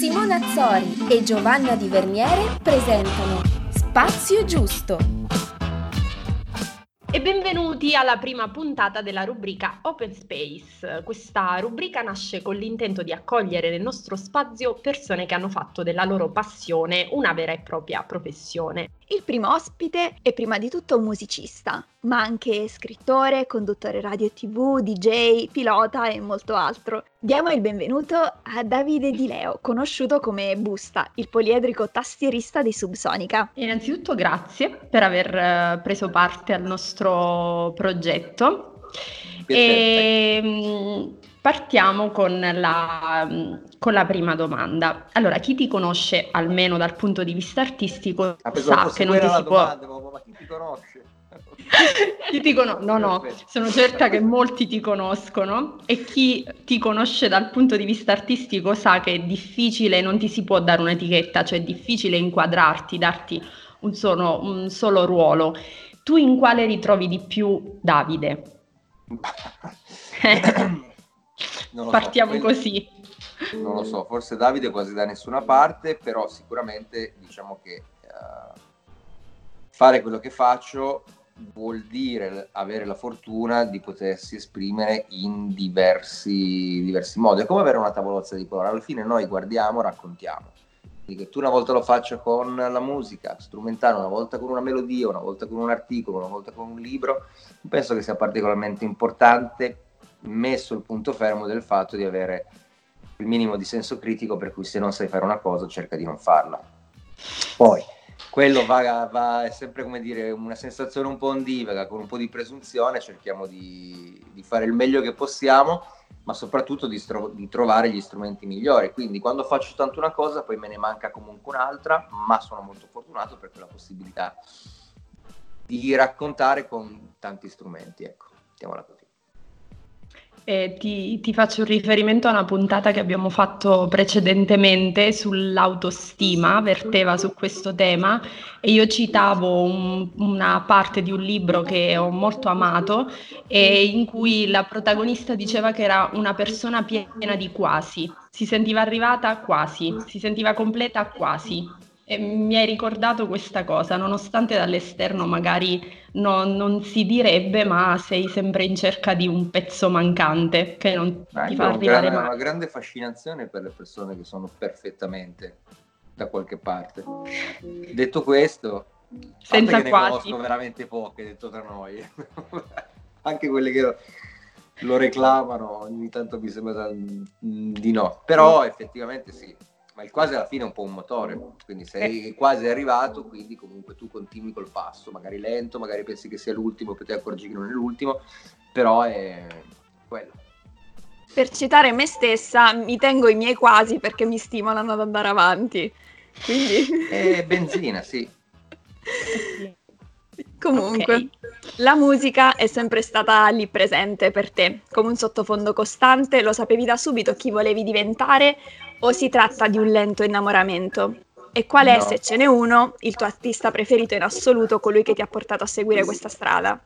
Simona Azzori e Giovanna Di Verniere presentano Spazio Giusto. E benvenuti alla prima puntata della rubrica Open Space. Questa rubrica nasce con l'intento di accogliere nel nostro spazio persone che hanno fatto della loro passione una vera e propria professione. Il primo ospite è prima di tutto un musicista, ma anche scrittore, conduttore radio e tv, DJ, pilota e molto altro. Diamo il benvenuto a Davide Di Leo, conosciuto come Busta, il poliedrico tastierista di Subsonica. Innanzitutto grazie per aver eh, preso parte al nostro progetto. E, mm, partiamo con la, con la, prima domanda. Allora, chi ti conosce almeno dal punto di vista artistico sa che non ti si può... Domanda, ma chi ti conosce? chi ti con... No, no, sono certa che molti ti conoscono e chi ti conosce dal punto di vista artistico sa che è difficile, non ti si può dare un'etichetta, cioè è difficile inquadrarti, darti un solo, un solo ruolo. Tu in quale ritrovi di più Davide? Partiamo so, così. Non lo so, forse Davide quasi da nessuna parte, però sicuramente diciamo che uh, fare quello che faccio vuol dire avere la fortuna di potersi esprimere in diversi, diversi modi. È come avere una tavolozza di colore. Alla fine noi guardiamo, raccontiamo. Che tu una volta lo faccia con la musica strumentale, una volta con una melodia, una volta con un articolo, una volta con un libro, penso che sia particolarmente importante messo il punto fermo del fatto di avere il minimo di senso critico per cui se non sai fare una cosa cerca di non farla. Poi quello va, va, è sempre come dire una sensazione un po' ondivaga, con un po' di presunzione, cerchiamo di, di fare il meglio che possiamo, ma soprattutto di, stro- di, trovare gli strumenti migliori. Quindi quando faccio tanto una cosa, poi me ne manca comunque un'altra, ma sono molto fortunato ho la possibilità di raccontare con tanti strumenti. Ecco, mettiamola così. Eh, ti, ti, faccio un riferimento a una puntata che abbiamo fatto precedentemente sull'autostima, verteva su questo tema e io citavo un, una parte di un libro che ho molto amato e in cui la protagonista diceva che era una persona piena di quasi, si sentiva arrivata quasi, si sentiva completa quasi e mi hai ricordato questa cosa, nonostante dall'esterno magari non, non, si direbbe, ma sei sempre in cerca di un pezzo mancante che non Beh, ti fa arrivare grande, mai. una grande fascinazione per le persone che sono perfettamente da qualche parte. Detto questo, senza che quasi. ne conosco veramente poche, detto tra noi. Anche quelle che lo reclamano, ogni tanto mi sembra di no. Però effettivamente sì, ma il quasi alla fine è un po' un motore, quindi sei eh. quasi arrivato, quindi comunque tu continui col passo, magari lento, magari pensi che sia l'ultimo, poi ti accorgi che non è l'ultimo, però è quello. Per citare me stessa, mi tengo i miei quasi perché mi stimolano ad andare avanti. Quindi... È benzina, sì. Comunque, okay. la musica è sempre stata lì presente per te, come un sottofondo costante, lo sapevi da subito chi volevi diventare o si tratta di un lento innamoramento? E qual è, no. se ce n'è uno, il tuo artista preferito in assoluto, colui che ti ha portato a seguire questa strada?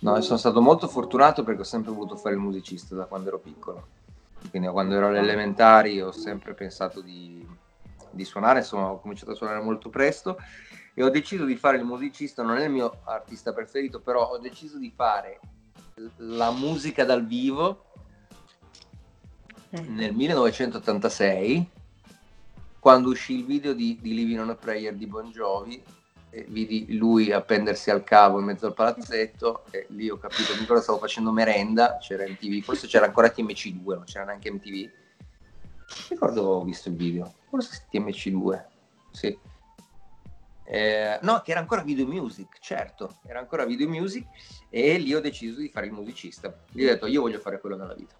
No, sono stato molto fortunato perché ho sempre voluto fare il musicista da quando ero piccolo. Quindi quando ero alle elementari ho sempre pensato di, di suonare, insomma ho cominciato a suonare molto presto e ho deciso di fare il musicista, non è il mio artista preferito, però ho deciso di fare la musica dal vivo nel 1986 quando uscì il video di, di Living on a Prayer di Bon Jovi e vidi lui appendersi al cavo in mezzo al palazzetto e lì ho capito che ancora stavo facendo merenda c'era MTV, forse c'era ancora TMC2 non c'era neanche MTV ricordo ho visto il video forse TMC2 sì eh, no, che era ancora video music, certo, era ancora video music e lì ho deciso di fare il musicista. Gli ho detto, io voglio fare quello nella vita.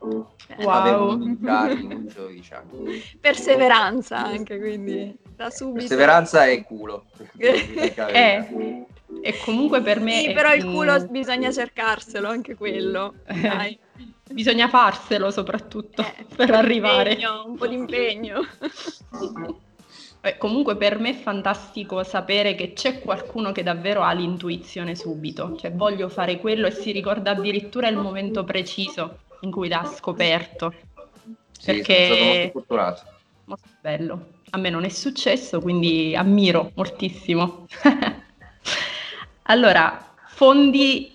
Wow. Diciamo. Perseveranza anche, quindi da subito. Perseveranza e culo. eh, e comunque per me... Sì, però il culo bisogna cercarselo, anche quello. Dai. Bisogna farselo soprattutto eh, per arrivare. Un po' di impegno. Eh, comunque per me è fantastico sapere che c'è qualcuno che davvero ha l'intuizione subito, cioè voglio fare quello e si ricorda addirittura il momento preciso in cui l'ha scoperto. Sì, perché... sono stato molto fortunato. Molto bello. A me non è successo, quindi ammiro moltissimo. allora, fondi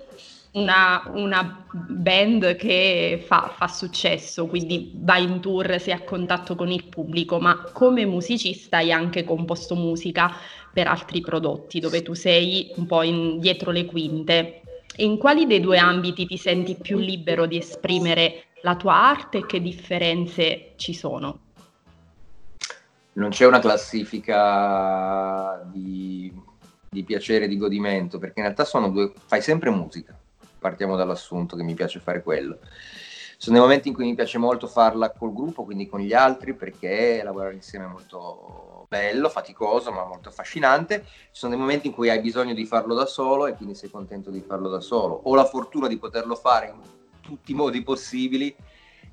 una, una band che fa, fa, successo, quindi va in tour, sei a contatto con il pubblico, ma come musicista hai anche composto musica per altri prodotti, dove tu sei un po' in, dietro le quinte. In quali dei due ambiti ti senti più libero di esprimere la tua arte e che differenze ci sono? Non c'è una classifica di, di piacere, di godimento, perché in realtà sono due, fai sempre musica partiamo dall'assunto che mi piace fare quello. Sono dei momenti in cui mi piace molto farla col gruppo, quindi con gli altri, perché lavorare insieme è molto bello, faticoso, ma molto affascinante. Ci sono dei momenti in cui hai bisogno di farlo da solo e quindi sei contento di farlo da solo. Ho la fortuna di poterlo fare in tutti i modi possibili.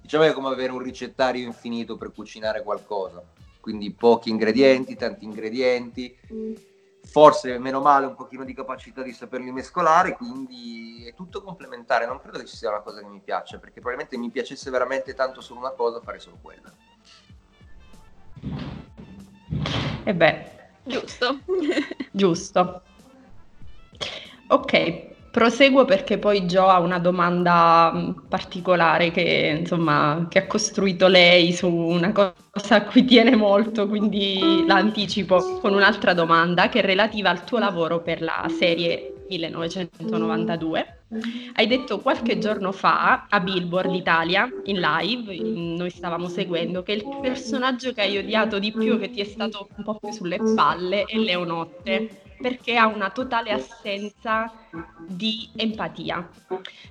Diciamo che è come avere un ricettario infinito per cucinare qualcosa. Quindi pochi ingredienti, tanti ingredienti forse meno male un pochino di capacità di saperli mescolare, quindi è tutto complementare, non credo che ci sia una cosa che mi piace, perché probabilmente mi piacesse veramente tanto solo una cosa, fare solo quella. E eh beh, giusto. giusto. Ok, Proseguo perché poi Gio ha una domanda mm, particolare che, insomma, che ha costruito lei su una cosa a cui tiene molto, quindi la anticipo con un'altra domanda che è relativa al tuo lavoro per la serie 1992. Hai detto qualche giorno fa a Billboard Italia in live, noi stavamo seguendo, che il personaggio che hai odiato di più, che ti è stato un po' più sulle palle, è Leonotte perché ha una totale assenza di empatia.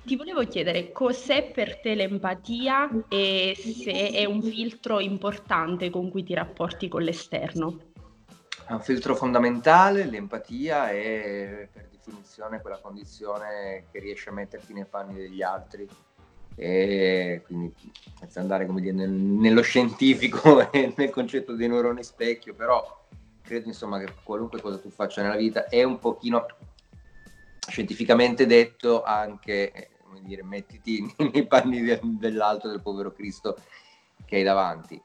Ti volevo chiedere cos'è per te l'empatia e se è un filtro importante con cui ti rapporti con l'esterno. È un filtro fondamentale, l'empatia è per definizione quella condizione che riesce a metterti nei panni degli altri e quindi senza andare come dire, nel, nello scientifico e nel concetto dei neuroni specchio, però credo insomma che qualunque cosa tu faccia nella vita è un pochino scientificamente detto anche, eh, come dire, mettiti nei panni de- dell'altro del povero Cristo che hai davanti.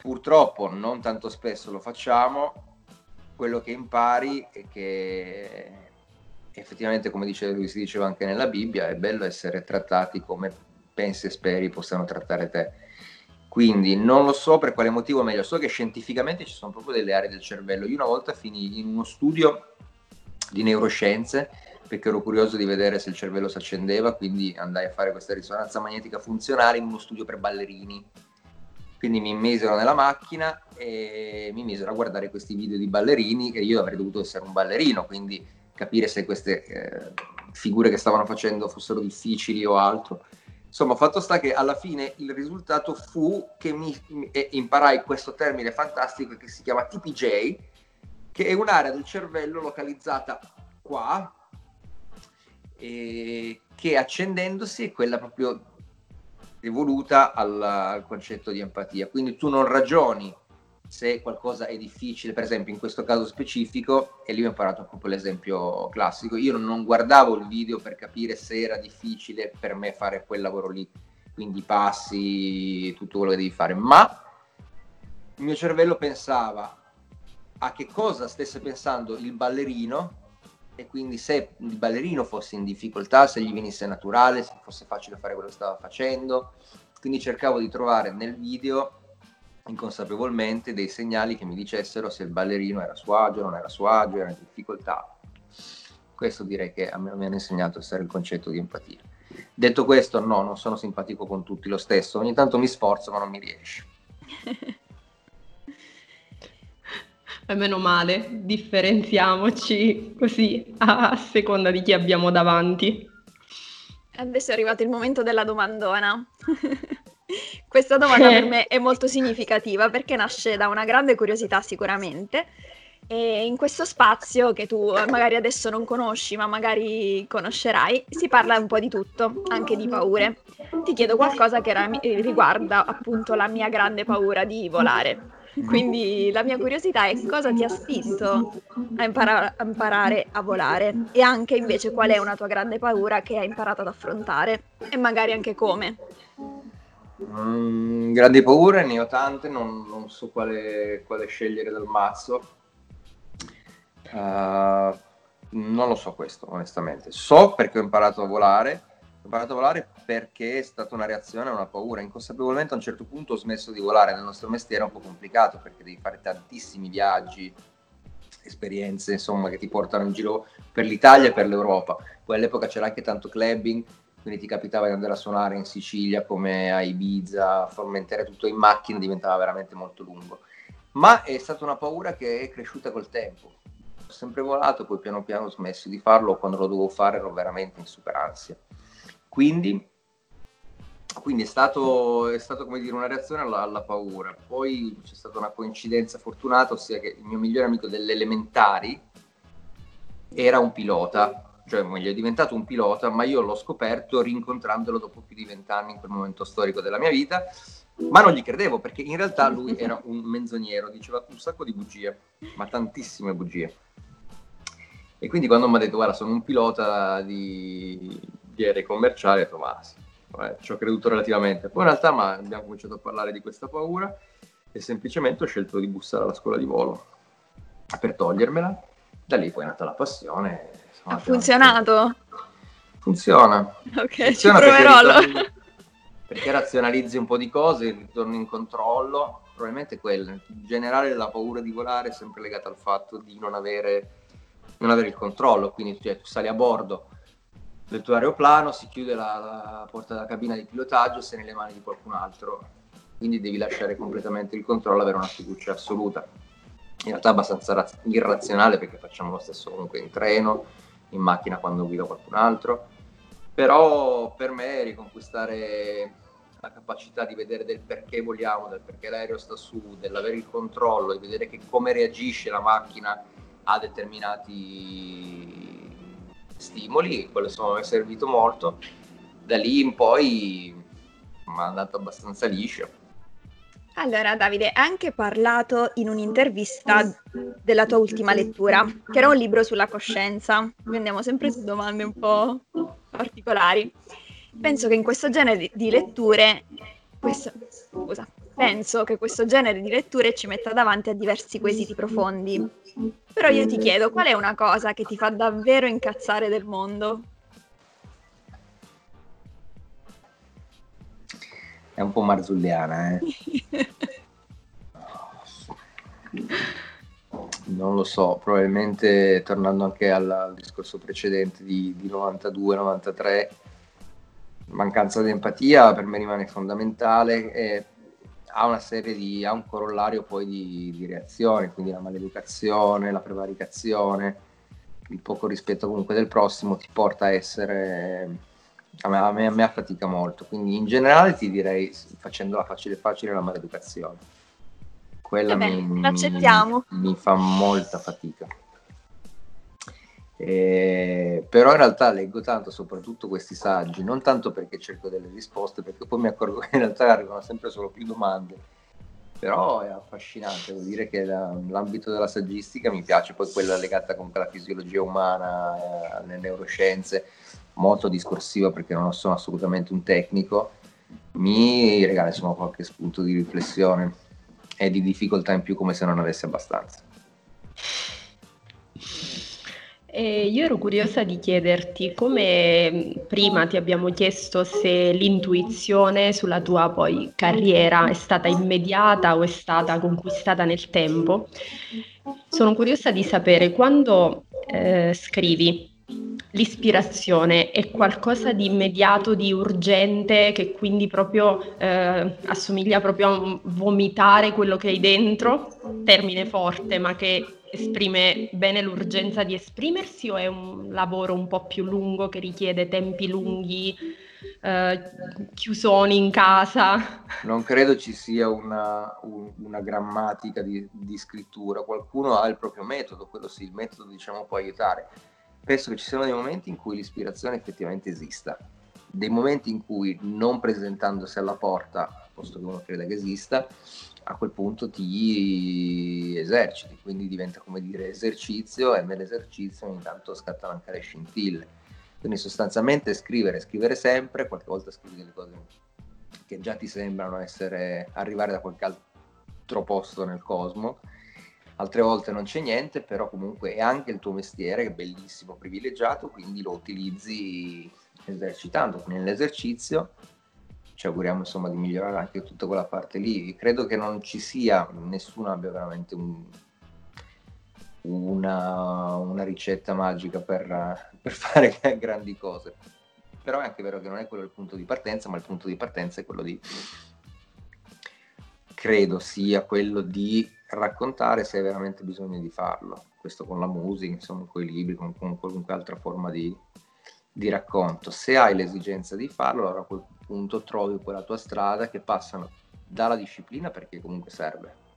Purtroppo non tanto spesso lo facciamo, quello che impari è che effettivamente, come dice, si diceva anche nella Bibbia, è bello essere trattati come pensi e speri possano trattare te quindi non lo so per quale motivo meglio, so che scientificamente ci sono proprio delle aree del cervello. Io una volta finì in uno studio di neuroscienze perché ero curioso di vedere se il cervello si accendeva, quindi andai a fare questa risonanza magnetica funzionale in uno studio per ballerini. Quindi mi misero nella macchina e mi misero a guardare questi video di ballerini e io avrei dovuto essere un ballerino, quindi capire se queste eh, figure che stavano facendo fossero difficili o altro. Insomma, fatto sta che alla fine il risultato fu che mi, mi imparai questo termine fantastico che si chiama TPJ, che è un'area del cervello localizzata qua, e che accendendosi è quella proprio evoluta al, al concetto di empatia. Quindi tu non ragioni se qualcosa è difficile, per esempio in questo caso specifico, e lì ho imparato proprio l'esempio classico, io non guardavo il video per capire se era difficile per me fare quel lavoro lì, quindi passi, tutto quello che devi fare, ma il mio cervello pensava a che cosa stesse pensando il ballerino e quindi se il ballerino fosse in difficoltà, se gli venisse naturale, se fosse facile fare quello che stava facendo, quindi cercavo di trovare nel video inconsapevolmente dei segnali che mi dicessero se il ballerino era a suo agio, non era a suo agio, era in difficoltà. Questo direi che a me mi hanno insegnato a essere il concetto di empatia. Detto questo, no, non sono simpatico con tutti lo stesso, ogni tanto mi sforzo ma non mi riesce. E meno male, differenziamoci così a seconda di chi abbiamo davanti. Adesso è arrivato il momento della domandona. Questa domanda per me è molto significativa perché nasce da una grande curiosità sicuramente. E in questo spazio che tu magari adesso non conosci, ma magari conoscerai, si parla un po' di tutto, anche di paure. Ti chiedo qualcosa che ra- riguarda appunto la mia grande paura di volare. Quindi la mia curiosità è cosa ti ha spinto a, impara- a imparare a volare e anche invece qual è una tua grande paura che hai imparato ad affrontare e magari anche come. Mm, grandi paure, ne ho tante, non, non so quale, quale, scegliere dal mazzo. Uh, non lo so questo, onestamente. So perché ho imparato a volare. Ho imparato a volare perché è stata una reazione a una paura. Inconsapevolmente a un certo punto ho smesso di volare. Nel nostro mestiere è un po' complicato perché devi fare tantissimi viaggi, esperienze, insomma, che ti portano in giro per l'Italia e per l'Europa. Poi all'epoca c'era anche tanto clubbing, quindi ti capitava di andare a suonare in Sicilia come a Ibiza, a Formentera, tutto in macchina, diventava veramente molto lungo. Ma è stata una paura che è cresciuta col tempo. Ho sempre volato, poi piano piano ho smesso di farlo, quando lo dovevo fare ero veramente in super ansia. Quindi, quindi è stato, è stato come dire, una reazione alla, alla, paura. Poi c'è stata una coincidenza fortunata, ossia che il mio migliore amico delle elementari era un pilota cioè meglio è diventato un pilota, ma io l'ho scoperto rincontrandolo dopo più di vent'anni in quel momento storico della mia vita, ma non gli credevo perché in realtà lui era un menzognero, diceva un sacco di bugie, ma tantissime bugie. E quindi quando mi ha detto guarda sono un pilota di, di aerei commerciali, ho detto ma sì, vabbè, ci ho creduto relativamente. Poi in realtà ma abbiamo cominciato a parlare di questa paura e semplicemente ho scelto di bussare alla scuola di volo per togliermela. Da lì poi è nata la passione ha funzionato? Funziona. Ok, Funziona ci proverò allora. Perché razionalizzi un po' di cose, ritorni in controllo, probabilmente quello. In generale la paura di volare è sempre legata al fatto di non avere, non avere il controllo, quindi cioè, tu sali a bordo del tuo aeroplano, si chiude la, la porta della cabina di pilotaggio, sei nelle mani di qualcun altro, quindi devi lasciare completamente il controllo, avere una fiducia assoluta. In realtà è abbastanza irrazionale perché facciamo lo stesso comunque in treno, in macchina quando guida qualcun altro, però per me riconquistare la capacità di vedere del perché vogliamo, del perché l'aereo sta su, dell'avere il controllo, di vedere che come reagisce la macchina a determinati stimoli, quello insomma mi è servito molto. Da lì in poi mi è andato abbastanza liscio. Allora, Davide, hai anche parlato in un'intervista della tua ultima lettura, che era un libro sulla coscienza. Quindi andiamo sempre su domande un po' particolari. Penso che in questo genere di letture, questo, scusa, penso che questo genere di letture ci metta davanti a diversi quesiti profondi. Però io ti chiedo, qual è una cosa che ti fa davvero incazzare del mondo? È un po' marzulliana, eh? non lo so, probabilmente tornando anche al, al discorso precedente di, di 92-93, mancanza di empatia per me rimane fondamentale e ha una serie di, ha un corollario poi di, di reazioni, quindi la maleducazione, la prevaricazione, il poco rispetto comunque del prossimo ti porta a essere a me, a, me, a me affatica molto, quindi in generale ti direi, facendola facile facile, la maleducazione. Quella Vabbè, mi, mi, mi, fa molta fatica. E, però in realtà leggo tanto soprattutto questi saggi, non tanto perché cerco delle risposte, perché poi mi accorgo che in realtà arrivano sempre solo più domande, però è affascinante, vuol dire che la, l'ambito della saggistica mi piace, poi quella legata comunque alla fisiologia umana, eh, alle neuroscienze, molto discorsiva perché non sono assolutamente un tecnico, mi regala insomma qualche spunto di riflessione e di difficoltà in più come se non avessi abbastanza. E io ero curiosa di chiederti come prima ti abbiamo chiesto se l'intuizione sulla tua poi carriera è stata immediata o è stata conquistata nel tempo. Sono curiosa di sapere quando eh, scrivi l'ispirazione è qualcosa di immediato, di urgente, che quindi proprio eh, assomiglia proprio a vomitare quello che hai dentro, termine forte, ma che esprime bene l'urgenza di esprimersi o è un lavoro un po' più lungo che richiede tempi lunghi, eh, chiusoni in casa? Non credo ci sia una, un, una grammatica di, di scrittura, qualcuno ha il proprio metodo, quello sì, il metodo diciamo può aiutare penso che ci siano dei momenti in cui l'ispirazione effettivamente esista, dei momenti in cui non presentandosi alla porta, posto che uno creda che esista, a quel punto ti eserciti, quindi diventa come dire esercizio e nell'esercizio ogni tanto scattano anche le scintille. Quindi sostanzialmente scrivere, scrivere sempre, qualche volta scrivi delle cose che già ti sembrano essere arrivare da qualche altro posto nel cosmo altre volte non c'è niente, però comunque è anche il tuo mestiere, che è bellissimo, privilegiato, quindi lo utilizzi esercitando. Nell'esercizio ci auguriamo insomma di migliorare anche tutta quella parte lì. Credo che non ci sia, nessuno abbia veramente un, una, una, ricetta magica per, per fare grandi cose. Però è anche vero che non è quello il punto di partenza, ma il punto di partenza è quello di credo sia quello di raccontare se hai veramente bisogno di farlo. Questo con la musica, insomma, con i libri, con, con qualunque altra forma di, di, racconto. Se hai l'esigenza di farlo, allora a quel punto trovi quella tua strada che passa dalla disciplina perché comunque serve.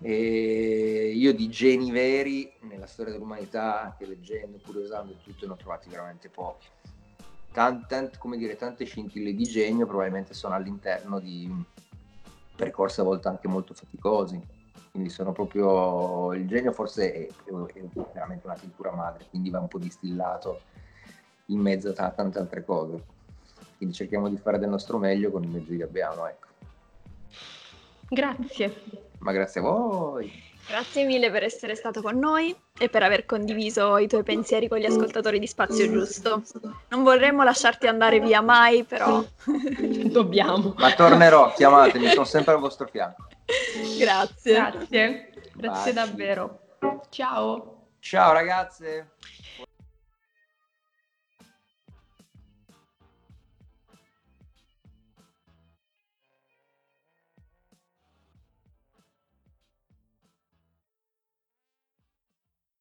E io di geni veri nella storia dell'umanità, anche leggendo, curiosando e tutto, ne ho trovati veramente pochi tant, tant, come dire, tante scintille di genio probabilmente sono all'interno di percorsi a volte anche molto faticosi. Quindi sono proprio il genio forse è, è, veramente una cultura madre, quindi va un po' distillato in mezzo a tante altre cose. Quindi cerchiamo di fare del nostro meglio con i mezzi che abbiamo, ecco. Grazie. Ma grazie a voi. Grazie mille per essere stato con noi e per aver condiviso i tuoi pensieri con gli ascoltatori di Spazio Giusto. Non vorremmo lasciarti andare via mai, però dobbiamo. Ma tornerò, chiamatemi, sono sempre al vostro fianco. Grazie. Grazie, grazie Baci. davvero. Ciao. Ciao ragazze.